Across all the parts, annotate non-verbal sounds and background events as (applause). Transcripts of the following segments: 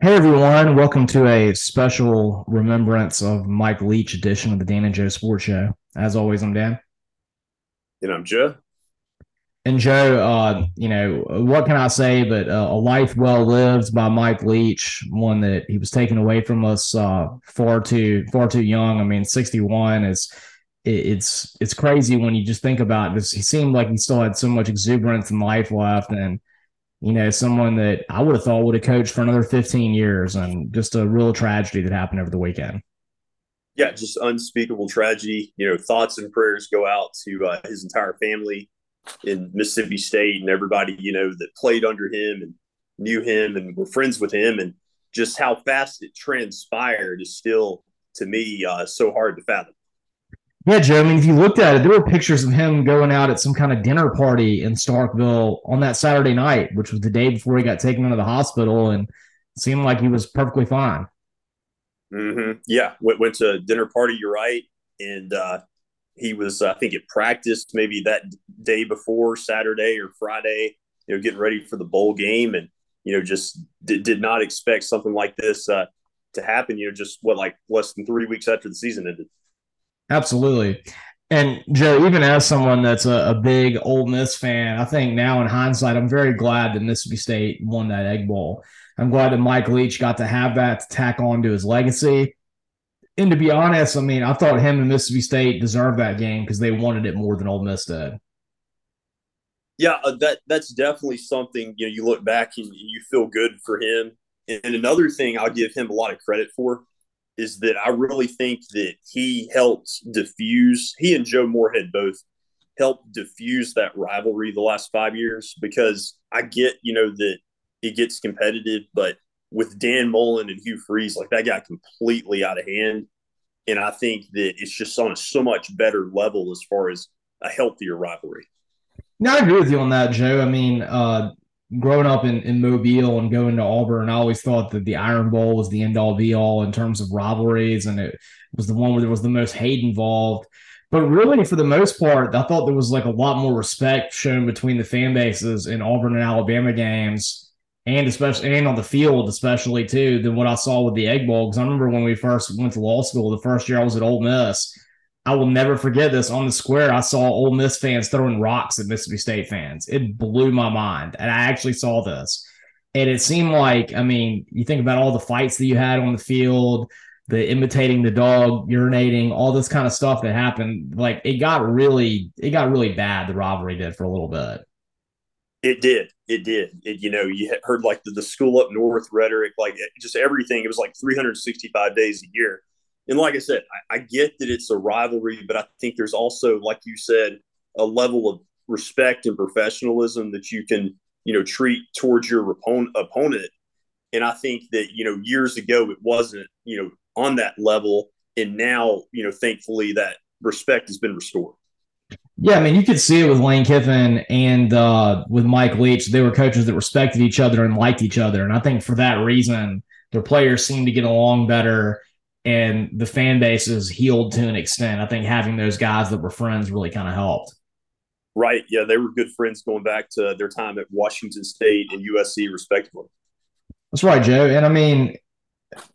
Hey everyone, welcome to a special remembrance of Mike Leach edition of the Dan and Joe Sports Show. As always, I'm Dan. And I'm Joe. And Joe, uh, you know, what can I say but uh, a life well lived by Mike Leach, one that he was taken away from us uh, far too far too young. I mean, 61 is it's it's crazy when you just think about this. He seemed like he still had so much exuberance and life left and you know, someone that I would have thought would have coached for another 15 years and just a real tragedy that happened over the weekend. Yeah, just unspeakable tragedy. You know, thoughts and prayers go out to uh, his entire family in Mississippi State and everybody, you know, that played under him and knew him and were friends with him. And just how fast it transpired is still, to me, uh, so hard to fathom. Yeah, Joe. I mean, if you looked at it, there were pictures of him going out at some kind of dinner party in Starkville on that Saturday night, which was the day before he got taken into the hospital, and seemed like he was perfectly fine. Mm-hmm. Yeah, went, went to a dinner party. You're right, and uh, he was, I think, at practice maybe that day before Saturday or Friday. You know, getting ready for the bowl game, and you know, just did, did not expect something like this uh, to happen. You know, just what like less than three weeks after the season ended. Absolutely. And Joe, even as someone that's a, a, big Ole Miss fan, I think now in hindsight, I'm very glad that Mississippi State won that Egg Bowl. I'm glad that Mike Leach got to have that to tack on to his legacy. And to be honest, I mean, I thought him and Mississippi State deserved that game because they wanted it more than Ole Miss did. Yeah, uh, that that's definitely something. You know, you look back and you feel good for him. And another thing I'll give him a lot of credit for is that I really think that he helped diffuse, he and Joe Moorhead both helped diffuse that rivalry the last five years because I get, you know, that it gets competitive, but with Dan Mullen and Hugh Freeze, like that got completely out of hand. And I think that it's just on a so much better level as far as a healthier rivalry. No, I agree with you on that, Joe. I mean, uh, growing up in, in Mobile and going to Auburn, I always thought that the Iron Bowl was the end all be all in terms of rivalries, and it was the one where there was the most hate involved. But really, for the most part, I thought there was like a lot more respect shown between the fan bases in Auburn and Alabama games, and especially and on the field, especially too, than what I saw with the Egg Bowl. Because I remember when we first went to law school, the first year I was at Ole Miss I will never forget this on the square. I saw Ole Miss fans throwing rocks at Mississippi State fans. It blew my mind. And I actually saw this. And it seemed like, I mean, you think about all the fights that you had on the field, the imitating the dog, urinating, all this kind of stuff that happened. Like it got really, it got really bad. The rivalry did for a little bit. It did. It did. It, you know, you heard like the, the school up north rhetoric, like just everything. It was like 365 days a year and like I said, I, I, get that it's a rivalry, but I think there's also, like you said, a level of respect and professionalism that you can, you know, treat towards your opponent. opponent. And I think that, you know, years ago it wasn't, you know, on that level. And now, you know, thankfully that respect has been restored. Yeah, I mean, you could see it with Lane Kiffin and uh, with Mike Leach. They were coaches that respected each other and liked each other. And I think for that reason, their players seem to get along better and the fan base is healed to an extent. I think having those guys that were friends really kind of helped. Right. Yeah, they were good friends going back to their time at Washington State and USC, respectively. That's right, Joe. And I mean,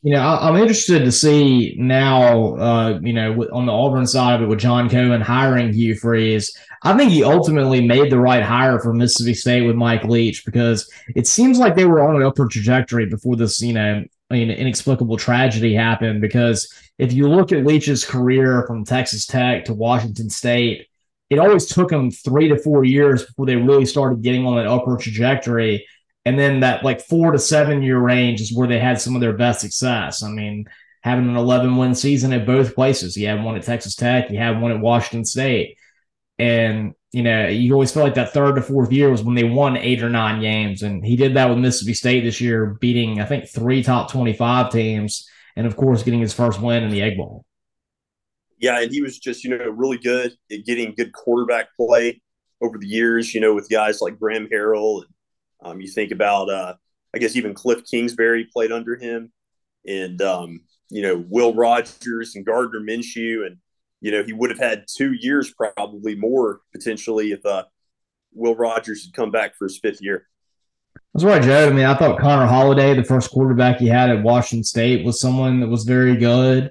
you know, I, am interested to see now, uh, you know, on the Auburn side of it with John Cohen hiring Hugh Freeze. I think he ultimately made the right hire for Mississippi State with Mike Leach because it seems like they were on an upward trajectory before this, you know, I mean, an inexplicable tragedy happened because if you look at Leach's career from Texas Tech to Washington State, it always took him three to four years before they really started getting on that upward trajectory. And then that like four to seven year range is where they had some of their best success. I mean, having an 11 win season at both places. He had one at Texas Tech, he had one at Washington State. And you know, you always felt like that third to fourth year was when they won eight or nine games. And he did that with Mississippi State this year, beating, I think, three top 25 teams. And of course, getting his first win in the Egg Bowl. Yeah. And he was just, you know, really good at getting good quarterback play over the years, you know, with guys like Graham Harrell. Um, you think about, uh, I guess, even Kliff Kingsbury played under him. And, um, you know, Will Rogers and Gardner Minshew. And, you know, he would have had two years, probably more potentially, if uh, Will Rogers had come back for his fifth year. That's right, Joe. I mean, I thought Connor Halliday, the first quarterback he had at Washington State, was someone that was very good.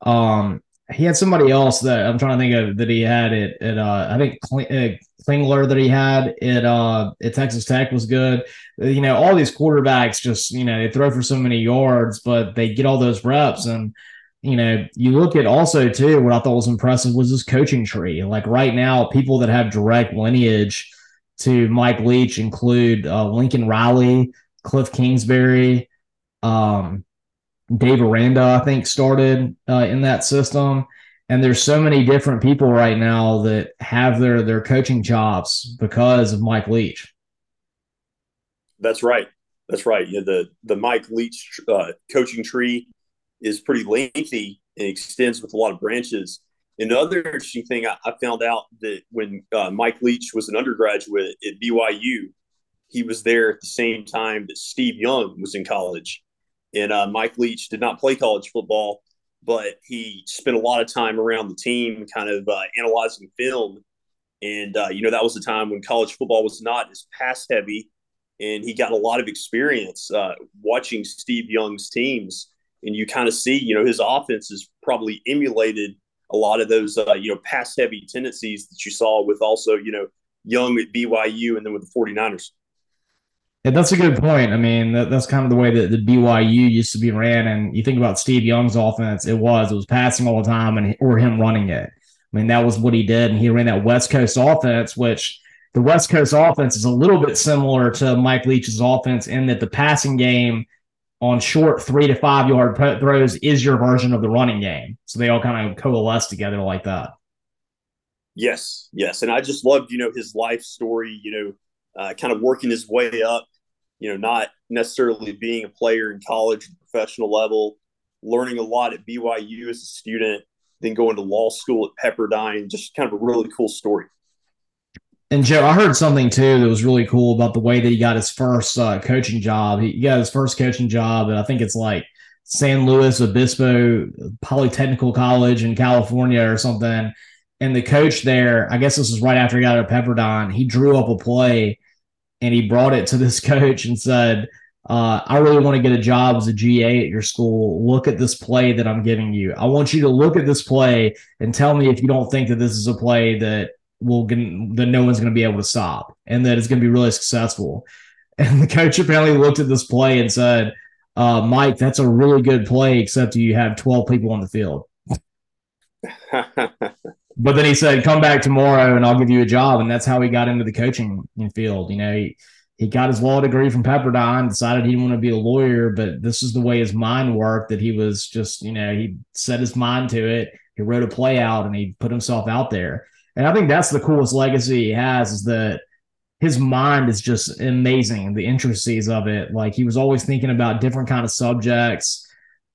Um, he had somebody else that I'm trying to think of that he had at, at uh, I think uh, Klingler that he had at uh, at Texas Tech was good. You know, all these quarterbacks just you know they throw for so many yards, but they get all those reps. And you know, you look at also too what I thought was impressive was his coaching tree. Like right now, people that have direct lineage to Mike Leach include uh, Lincoln Riley, Kliff Kingsbury, um, Dave Aranda, I think, started uh, in that system. And there's so many different people right now that have their their coaching jobs because of Mike Leach. That's right. That's right. Yeah, the the Mike Leach uh, coaching tree is pretty lengthy and extends with a lot of branches. Another interesting thing I, I found out that when uh, Mike Leach was an undergraduate at BYU, he was there at the same time that Steve Young was in college. And uh, Mike Leach did not play college football, but he spent a lot of time around the team, kind of uh, analyzing film. And, uh, you know, that was the time when college football was not as pass heavy. And he got a lot of experience uh, watching Steve Young's teams. And you kind of see, you know, his offense has probably emulated a lot of those, uh, you know, pass heavy tendencies that you saw with also, you know, Young at BYU and then with the 49ers. Yeah, that's a good point. I mean, that, that's kind of the way that the BYU used to be ran. And you think about Steve Young's offense, it was it was passing all the time and or him running it. I mean, that was what he did, and he ran that West Coast offense, which the West Coast offense is a little bit similar to Mike Leach's offense in that the passing game on short three to five yard throws is your version of the running game. So they all kind of coalesce together like that. Yes, yes, and I just loved you know his life story. You know, uh, kind of working his way up, you know, not necessarily being a player in college, professional level, learning a lot at BYU as a student, then going to law school at Pepperdine. Just kind of a really cool story. And Joe, I heard something too that was really cool about the way that he got his first uh, coaching job. He got his first coaching job, and I think it's like San Luis Obispo Polytechnical College in California or something and the coach there, I guess this was right after he got out of Pepperdine, he drew up a play and he brought it to this (laughs) coach and said, uh, I really want to get a job as a GA at your school. Look at this play that I'm giving you. I want you to look at this play and tell me if you don't think that this is a play that will that no one's going to be able to stop and that it's going to be really successful. (laughs) And the coach apparently looked at this play and said, uh, Mike, that's a really good play, except you have 12 people on the field. (laughs) But then he said, "Come back tomorrow, and I'll give you a job." And that's how he got into the coaching field. You know, he he got his law degree from Pepperdine, decided he didn't want to be a lawyer, but this is the way his mind worked. That he was just, you know, he set his mind to it. He wrote a play out, and he put himself out there. And I think that's the coolest legacy he has is that his mind is just amazing. The intricacies of it, like he was always thinking about different kind of subjects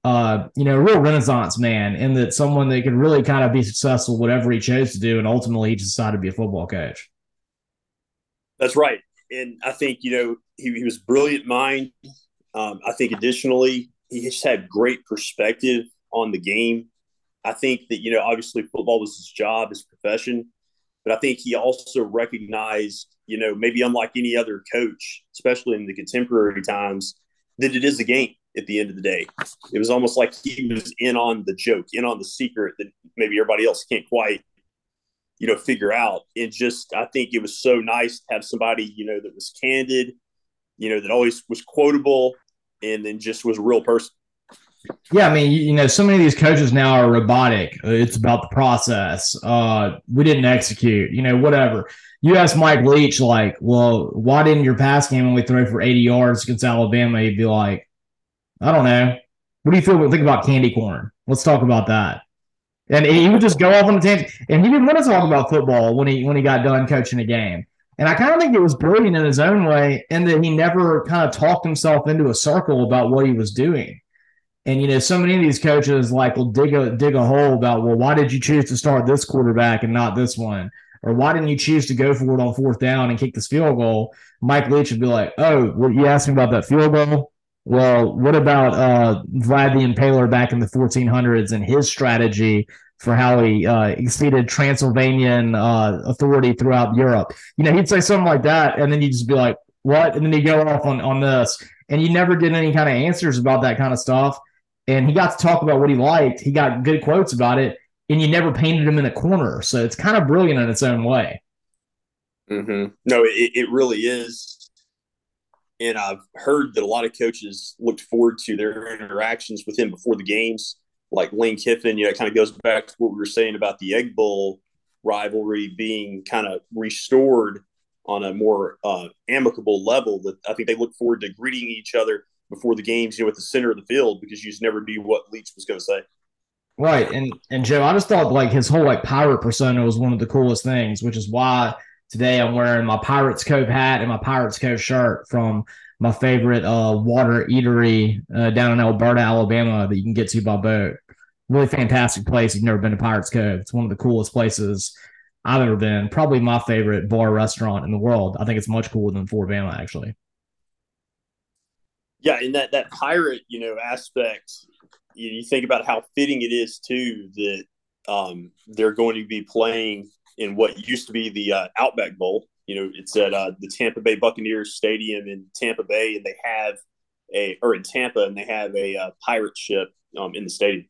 uh, you know, a real renaissance man, and that someone that could really kind of be successful whatever he chose to do, and ultimately he decided to be a football coach. That's right, and I think you know he, he was brilliant mind. Um, I think additionally he just had great perspective on the game. I think that you know obviously football was his job, his profession, but I think he also recognized you know maybe unlike any other coach, especially in the contemporary times, that it is a game at the end of the day. It was almost like he was in on the joke, in on the secret that maybe everybody else can't quite, you know, figure out. It just, I think it was so nice to have somebody, you know, that was candid, you know, that always was quotable and then just was a real person. Yeah, I mean, you know, so many of these coaches now are robotic. It's about the process. Uh, we didn't execute, you know, whatever. You ask Mike Leach, like, well, why didn't your pass game only throw for 80 yards against Alabama? He'd be like, I don't know. What do you feel? Think about candy corn. Let's talk about that. And he would just go off on a tangent, and he didn't want to talk about football when he when he got done coaching a game. And I kind of think it was brilliant in his own way, in that he never kind of talked himself into a circle about what he was doing. And you know, so many of these coaches like will dig a dig a hole about, well, why did you choose to start this quarterback and not this one? Or why didn't you choose to go for it on fourth down and kick this field goal? Mike Leach would be like, oh, well, you asked me about that field goal? Well, what about uh, Vlad the Impaler back in the 1400s and his strategy for how he uh, exceeded Transylvanian uh, authority throughout Europe? You know, he'd say something like that, and then you'd just be like, what? And then he'd go off on, on this. And you never get any kind of answers about that kind of stuff. And he got to talk about what he liked. He got good quotes about it. And you never painted him in a corner. So it's kind of brilliant in its own way. Mm-hmm. No, it, it really is. And I've heard that a lot of coaches looked forward to their interactions with him before the games. Like Lane Kiffin, you know, it kind of goes back to what we were saying about the Egg Bowl rivalry being kind of restored on a more uh, amicable level. That I think they look forward to greeting each other before the games, you know, at the center of the field because you just never knew what Leach was going to say. Right, and and Joe, I just thought like his whole like pirate persona was one of the coolest things, which is why today I'm wearing my Pirates Cove hat and my Pirates Cove shirt from my favorite uh, water eatery uh, down in Elberta, Alabama that you can get to by boat. Really fantastic place. If you've never been to Pirates Cove, it's one of the coolest places I've ever been. Probably my favorite bar restaurant in the world. I think it's much cooler than Flora-Bama, actually. Yeah, in that that pirate, you know, aspect, you, you think about how fitting it is too that um, they're going to be playing in what used to be the uh, Outback Bowl. You know, it's at uh, the Tampa Bay Buccaneers Stadium in Tampa Bay, and they have a or in Tampa, and they have a uh, pirate ship um, in the stadium.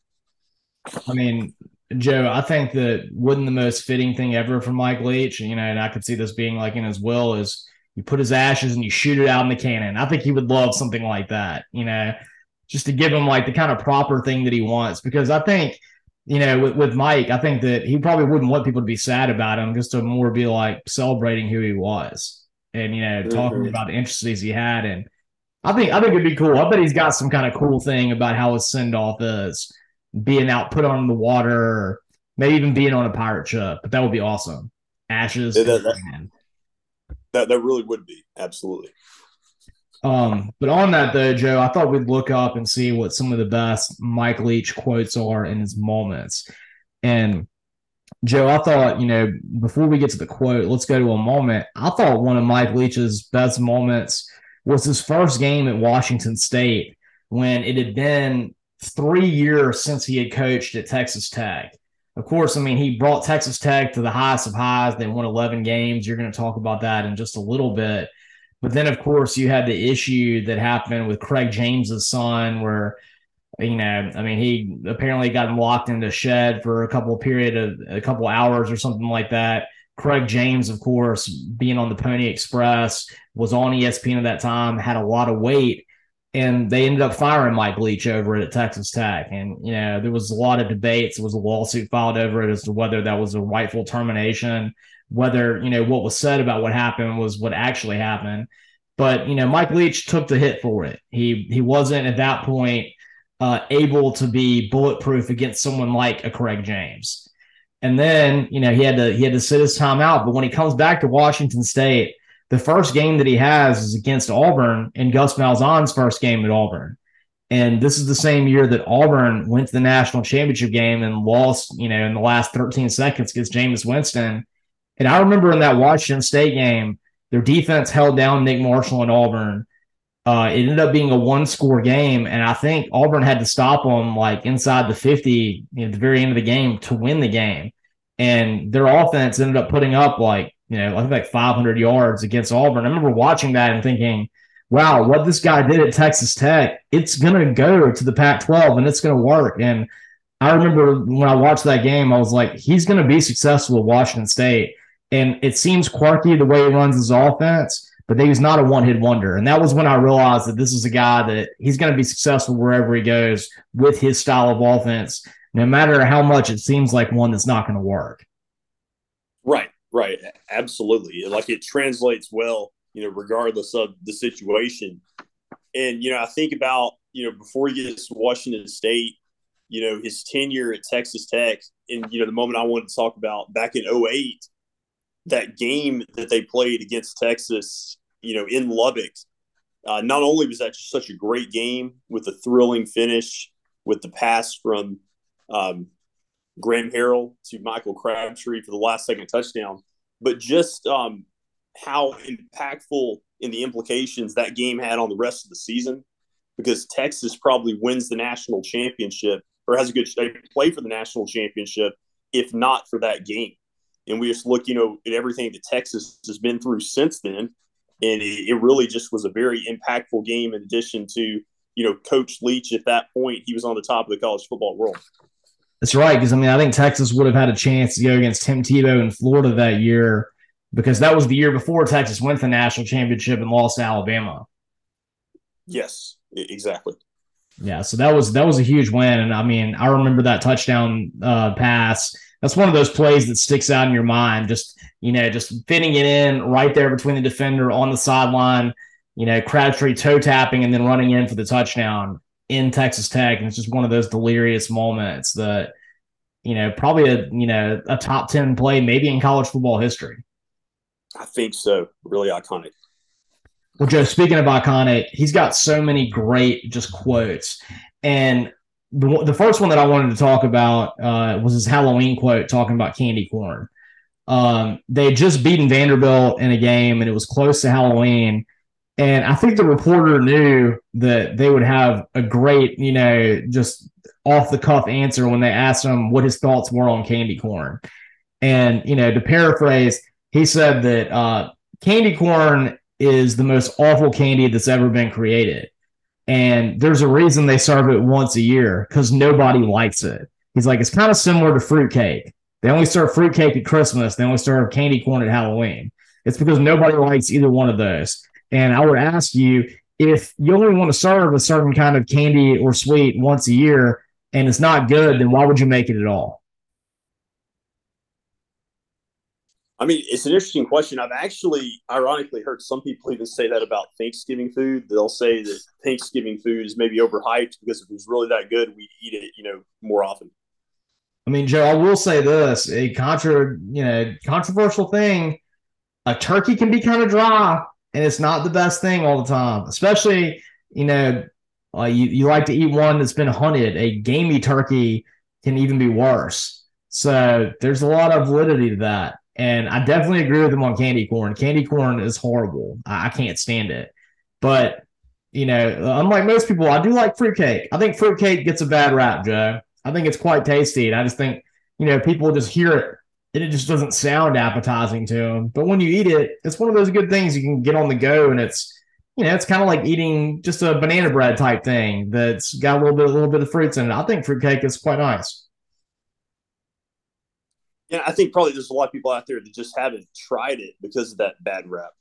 I mean, Joe, I think that wouldn't the most fitting thing ever for Mike Leach, you know, and I could see this being like in his will is you put his ashes and you shoot it out in the cannon. I think he would love something like that, you know, just to give him like the kind of proper thing that he wants. Because I think, you know, with, with Mike, I think that he probably wouldn't want people to be sad about him, just to more be like celebrating who he was and, you know, talking mm-hmm. about the interests he had. And I think I think it'd be cool. I bet he's got some kind of cool thing about how his send off is being out put on the water, maybe even being on a pirate ship. But that would be awesome. Ashes. Yeah, that, that, that, that really would be absolutely. Um, but on that though, Joe, I thought we'd look up and see what some of the best Mike Leach quotes are in his moments. And Joe, I thought, you know, before we get to the quote, let's go to a moment. I thought one of Mike Leach's best moments was his first game at Washington State when it had been three years since he had coached at Texas Tech. Of course, I mean, he brought Texas Tech to the highest of highs. They won 11 games. You're going to talk about that in just a little bit. But then, of course, you had the issue that happened with Craig James's son, where, you know, I mean, he apparently got locked into a shed for a couple of period of a couple hours or something like that. Craig James, of course, being on the Pony Express, was on ESPN at that time, had a lot of weight and they ended up firing Mike Leach over it at Texas Tech. And you know, there was a lot of debates. There was a lawsuit filed over it as to whether that was a rightful termination, whether you know what was said about what happened was what actually happened. But you know, Mike Leach took the hit for it. He he wasn't at that point uh, able to be bulletproof against someone like a Craig James. And then you know he had to he had to sit his time out. But when he comes back to Washington State the first game that he has is against Auburn and Gus Malzahn's first game at Auburn. And this is the same year that Auburn went to the national championship game and lost, you know, in the last 13 seconds against Jameis Winston. And I remember in that Washington State game, their defense held down Nick Marshall and Auburn. Uh, it ended up being a one score game. And I think Auburn had to stop them like inside the 50 you know, at the very end of the game to win the game. And their offense ended up putting up like you know, I think like 500 yards against Auburn. I remember watching that and thinking, wow, what this guy did at Texas Tech, it's going to go to the Pac 12 and it's going to work. And I remember when I watched that game, I was like, he's going to be successful at Washington State. And it seems quirky the way he runs his offense, but he's not a one hit wonder. And that was when I realized that this is a guy that he's going to be successful wherever he goes with his style of offense, no matter how much it seems like one that's not going to work. Right. Right. Absolutely. Like it translates well, you know, regardless of the situation. And, you know, I think about, you know, before he gets to Washington State, you know, his tenure at Texas Tech, and, you know, the moment I wanted to talk about back in 08, that game that they played against Texas, you know, in Lubbock, uh, not only was that just such a great game with a thrilling finish with the pass from um, Graham Harrell to Michael Crabtree for the last second touchdown, but just um, how impactful in the implications that game had on the rest of the season. Because Texas probably wins the national championship or has a good play for the national championship, if not for that game. And we just look, you know, at everything that Texas has been through since then. and it, it really just was a very impactful game. In addition to you know Coach Leach at that point, he was on the top of the college football world. That's right, because I mean I think Texas would have had a chance to go against Tim Tebow in Florida that year because that was the year before Texas went to the national championship and lost to Alabama. Yes, exactly. Yeah, so that was that was a huge win, and I mean I remember that touchdown uh, pass. That's one of those plays that sticks out in your mind. Just you know, just fitting it in right there between the defender on the sideline. You know, Crabtree toe tapping and then running in for the touchdown in Texas Tech, and it's just one of those delirious moments that you know probably a you know a top ten play maybe in college football history. I think so. Really iconic. Well, Joe, speaking of iconic, he's got so many great just quotes. And the, the first one that I wanted to talk about uh, was his Halloween quote talking about candy corn. Um, they had just beaten Vanderbilt in a game and it was close to Halloween. And I think the reporter knew that they would have a great, you know, just off the cuff answer when they asked him what his thoughts were on candy corn. And, you know, to paraphrase, he said that uh, candy corn is the most awful candy that's ever been created. And there's a reason they serve it once a year because nobody likes it. He's like, it's kind of similar to fruitcake. They only serve fruitcake at Christmas, they only serve candy corn at Halloween. It's because nobody likes either one of those. And I would ask you if you only want to serve a certain kind of candy or sweet once a year and it's not good, then why would you make it at all? I mean, it's an interesting question. I've actually, ironically, heard some people even say that about Thanksgiving food. They'll say that Thanksgiving food is maybe overhyped because if it was really that good, we eat it, you know, more often. I mean, Joe, I will say this: a contra, you know, controversial thing. A turkey can be kind of dry, and it's not the best thing all the time. Especially, you know, uh, you you like to eat one that's been hunted. A gamey turkey can even be worse. So there's a lot of validity to that. And I definitely agree with him on candy corn. Candy corn is horrible. I, I can't stand it. But, you know, unlike most people, I do like fruitcake. I think fruitcake gets a bad rap, Joe. I think it's quite tasty. And I just think, you know, people just hear it it just doesn't sound appetizing to them. But when you eat it, it's one of those good things you can get on the go and it's, you know, it's kind of like eating just a banana bread type thing that's got a little bit, a little bit of fruits in it. I think fruitcake is quite nice. Yeah, I think probably there's a lot of people out there that just haven't tried it because of that bad rap.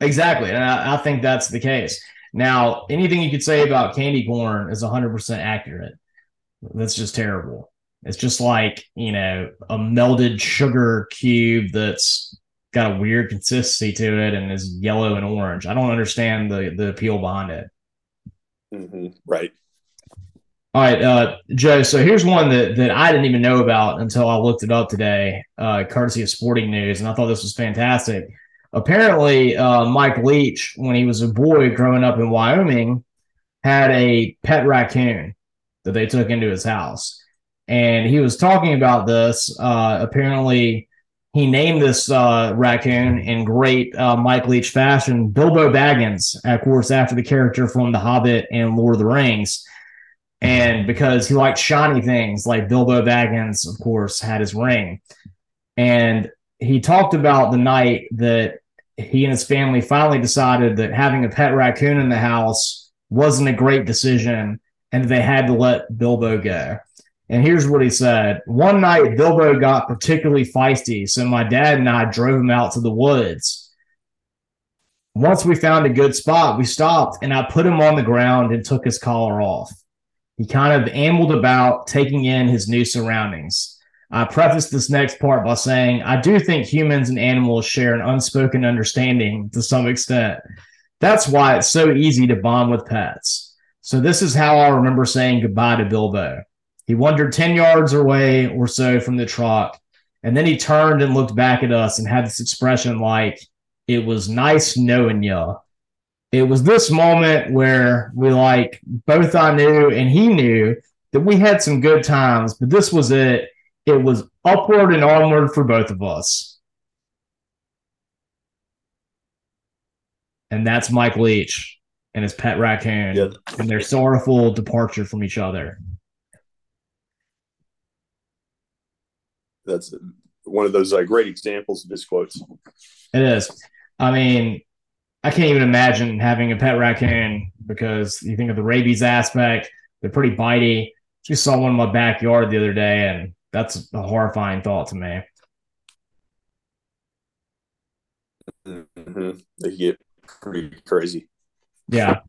Exactly. And I, I think that's the case. Now, anything you could say about candy corn is 100% accurate. That's just terrible. It's just like, you know, a melted sugar cube that's got a weird consistency to it and is yellow and orange. I don't understand the, the appeal behind it. Mm-hmm. Right. All right, uh, Joe. So here's one that, that I didn't even know about until I looked it up today, uh, courtesy of Sporting News, and I thought this was fantastic. Apparently, uh, Mike Leach, when he was a boy growing up in Wyoming, had a pet raccoon that they took into his house, and he was talking about this. Uh, apparently, he named this uh, raccoon in great uh, Mike Leach fashion, Bilbo Baggins, of course, after the character from The Hobbit and Lord of the Rings and because he liked shiny things, like Bilbo Baggins, of course, had his ring. And he talked about the night that he and his family finally decided that having a pet raccoon in the house wasn't a great decision and they had to let Bilbo go. And here's what he said One night, Bilbo got particularly feisty, so my dad and I drove him out to the woods. Once we found a good spot, we stopped and I put him on the ground and took his collar off. He kind of ambled about, taking in his new surroundings. I preface this next part by saying I do think humans and animals share an unspoken understanding to some extent. That's why it's so easy to bond with pets. So, this is how I remember saying goodbye to Bilbo. He wandered 10 yards away or so from the truck, and then he turned and looked back at us and had this expression like, It was nice knowing you it was this moment where we like both I knew and he knew that we had some good times, but this was it. It was upward and onward for both of us. And that's Mike Leach and his pet raccoon yep. and their sorrowful departure from each other. That's one of those uh, great examples of his quotes. It is. I mean, I can't even imagine having a pet raccoon because you think of the rabies aspect. They're pretty bitey. Just saw one in my backyard the other day, and that's a horrifying thought to me. Mm-hmm. They get pretty crazy. Yeah.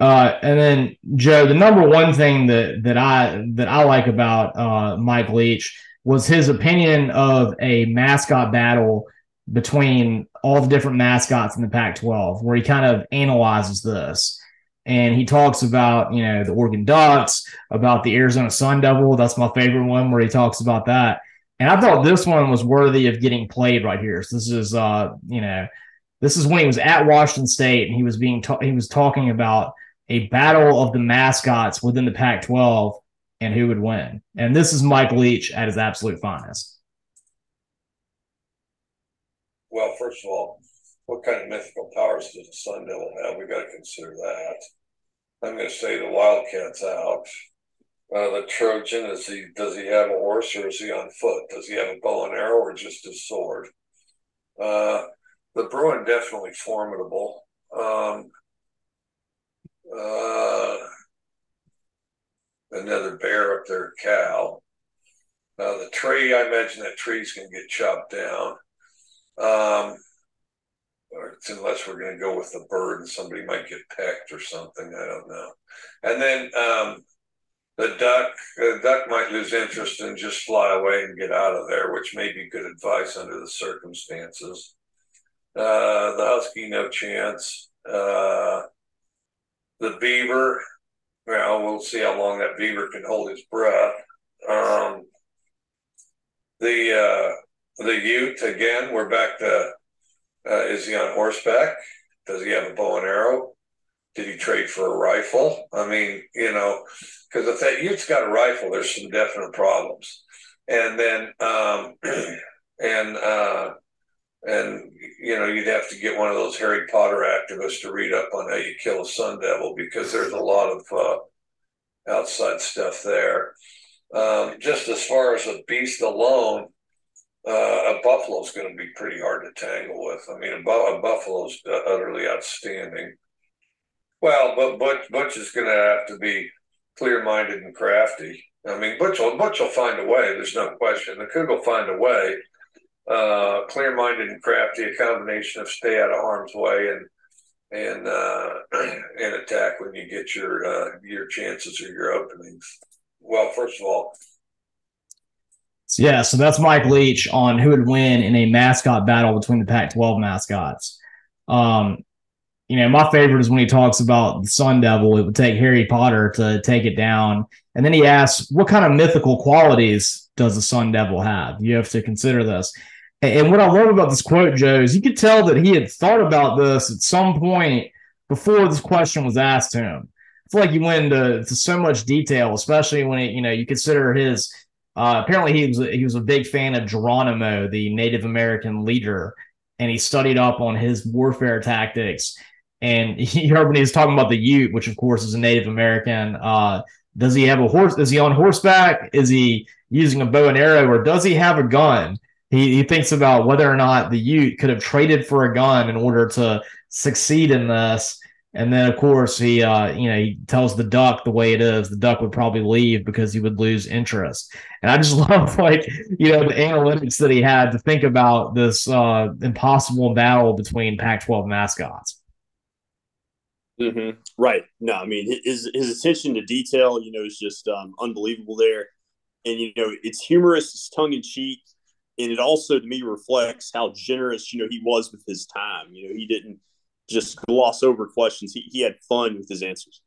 Uh, and then Joe, the number one thing that that I that I like about uh, Mike Leach was his opinion of a mascot battle between all the different mascots in the Pac-12, where he kind of analyzes this. And he talks about, you know, the Oregon Ducks, about the Arizona Sun Devil. That's my favorite one where he talks about that. And I thought this one was worthy of getting played right here. So this is, uh, you know, this is when he was at Washington State and he was being ta- he was talking about a battle of the mascots within the Pac-12 and who would win. And this is Mike Leach at his absolute finest. Well, first of all, what kind of mythical powers does the Sun Devil have? We got to consider that. I'm going to say the Wildcat's out. Uh, the Trojan is he? Does he have a horse or is he on foot? Does he have a bow and arrow or just his sword? Uh, the Bruin definitely formidable. Um, uh, another bear up there, Cal. Uh, the tree, I imagine that tree's going to get chopped down. Um, unless we're going to go with the bird and somebody might get pecked or something. I don't know. And then um, the duck, the duck might lose interest and just fly away and get out of there, which may be good advice under the circumstances. Uh, the husky, no chance. Uh, the beaver, well, we'll see how long that beaver can hold his breath. Um, the uh, the Ute again, we're back to uh, is he on horseback? Does he have a bow and arrow? Did he trade for a rifle? I mean, you know, because if that Ute's got a rifle, there's some definite problems. And then, um, (clears throat) and uh, you'd have to get one of those Harry Potter activists to read up on how you kill a sun devil because there's a lot of uh, outside stuff there. Um, just as far as a beast alone, uh, a buffalo's going to be pretty hard to tangle with. I mean, a, bu- a buffalo's utterly outstanding. Well, but Butch, Butch is going to have to be clear-minded and crafty. I mean, Butch will, Butch will find a way. There's no question. The Coug will find a way. Uh, clear-minded and crafty, a combination of stay out of harm's way and and uh, (clears throat) and attack when you get your uh, your chances or your openings. Well, first of all, yeah, so that's Mike Leach on who would win in a mascot battle between the Pac-12 mascots. Um, you know, my favorite is when he talks about the Sun Devil. It would take Harry Potter to take it down, and then he asks, "What kind of mythical qualities does the Sun Devil have?" You have to consider this. And what I love about this quote, Joe, is you could tell that he had thought about this at some point before this question was asked to him. I feel like he went into, into so much detail, especially when it, you know you consider his uh, apparently, he was he was a big fan of Geronimo, the Native American leader, and he studied up on his warfare tactics. And (laughs) he heard when he was talking about the Ute, which of course is a Native American. Uh, does he have a horse? Is he on horseback? Is he using a bow and arrow, or does he have a gun? He, he thinks about whether or not the Ute could have traded for a gun in order to succeed in this. And then, of course, he uh, you know he tells the duck the way it is. The duck would probably leave because he would lose interest. And I just (laughs) love like you know the analytics that he had to think about this uh, impossible battle between Pac-12 mascots. Mm-hmm. Right. No, I mean his his attention to detail, you know, is just um, unbelievable there, and you know it's humorous, it's tongue in cheek, and it also to me reflects how generous you know he was with his time. You know, he didn't just gloss over questions. He, he had fun with his answers.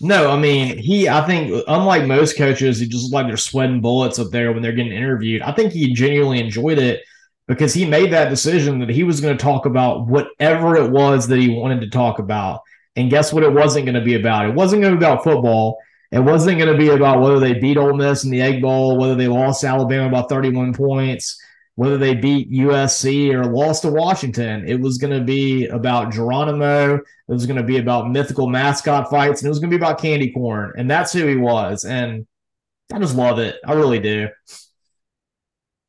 No, I mean, he, I think, unlike most coaches he just like they're sweating bullets up there when they're getting interviewed, I think he genuinely enjoyed it because he made that decision that he was going to talk about whatever it was that he wanted to talk about. And guess what? It wasn't going to be about. It wasn't going to be about football. It wasn't going to be about whether they beat Ole Miss in the Egg Bowl, whether they lost Alabama by 31 points whether they beat USC or lost to Washington. It was going to be about Geronimo. It was going to be about mythical mascot fights, and it was going to be about candy corn. And that's who he was. And I just love it. I really do.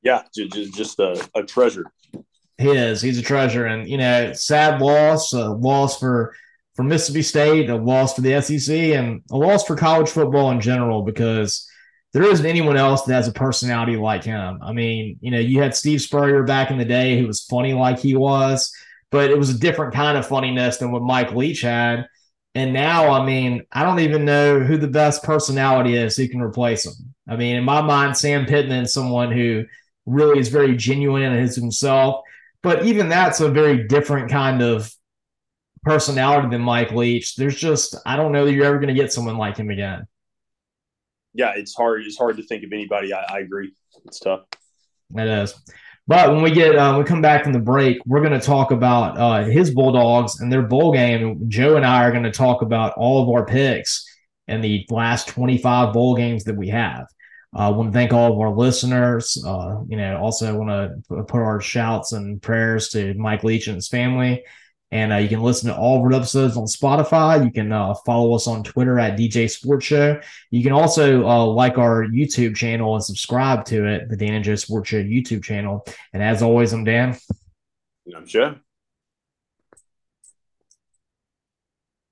Yeah, just just a, a treasure. He is. He's a treasure, and you know, sad loss, a loss for for Mississippi State, a loss for the SEC, and a loss for college football in general because there isn't anyone else that has a personality like him. I mean, you know, you had Steve Spurrier back in the day who was funny like he was, but it was a different kind of funniness than what Mike Leach had. And now, I mean, I don't even know who the best personality is who can replace him. I mean, in my mind, Sam Pittman is someone who really is very genuine and is himself. But even that's a very different kind of personality than Mike Leach. There's just I don't know that you're ever going to get someone like him again. Yeah, it's hard. It's hard to think of anybody. I, I agree. It's tough. It is. But when we get uh, we come back from the break, we're going to talk about uh, his Bulldogs and their bowl game. Joe and I are going to talk about all of our picks in the last 25 bowl games that we have. I uh, want to thank all of our listeners. Uh, you know, also want to put our shouts and prayers to Mike Leach and his family. And uh, you can listen to all of our episodes on Spotify. You can uh, follow us on Twitter at DJ Sports Show. You can also uh, like our YouTube channel and subscribe to it, the Dan and Joe Sports Show YouTube channel. And as always, I'm Dan. And I'm Joe.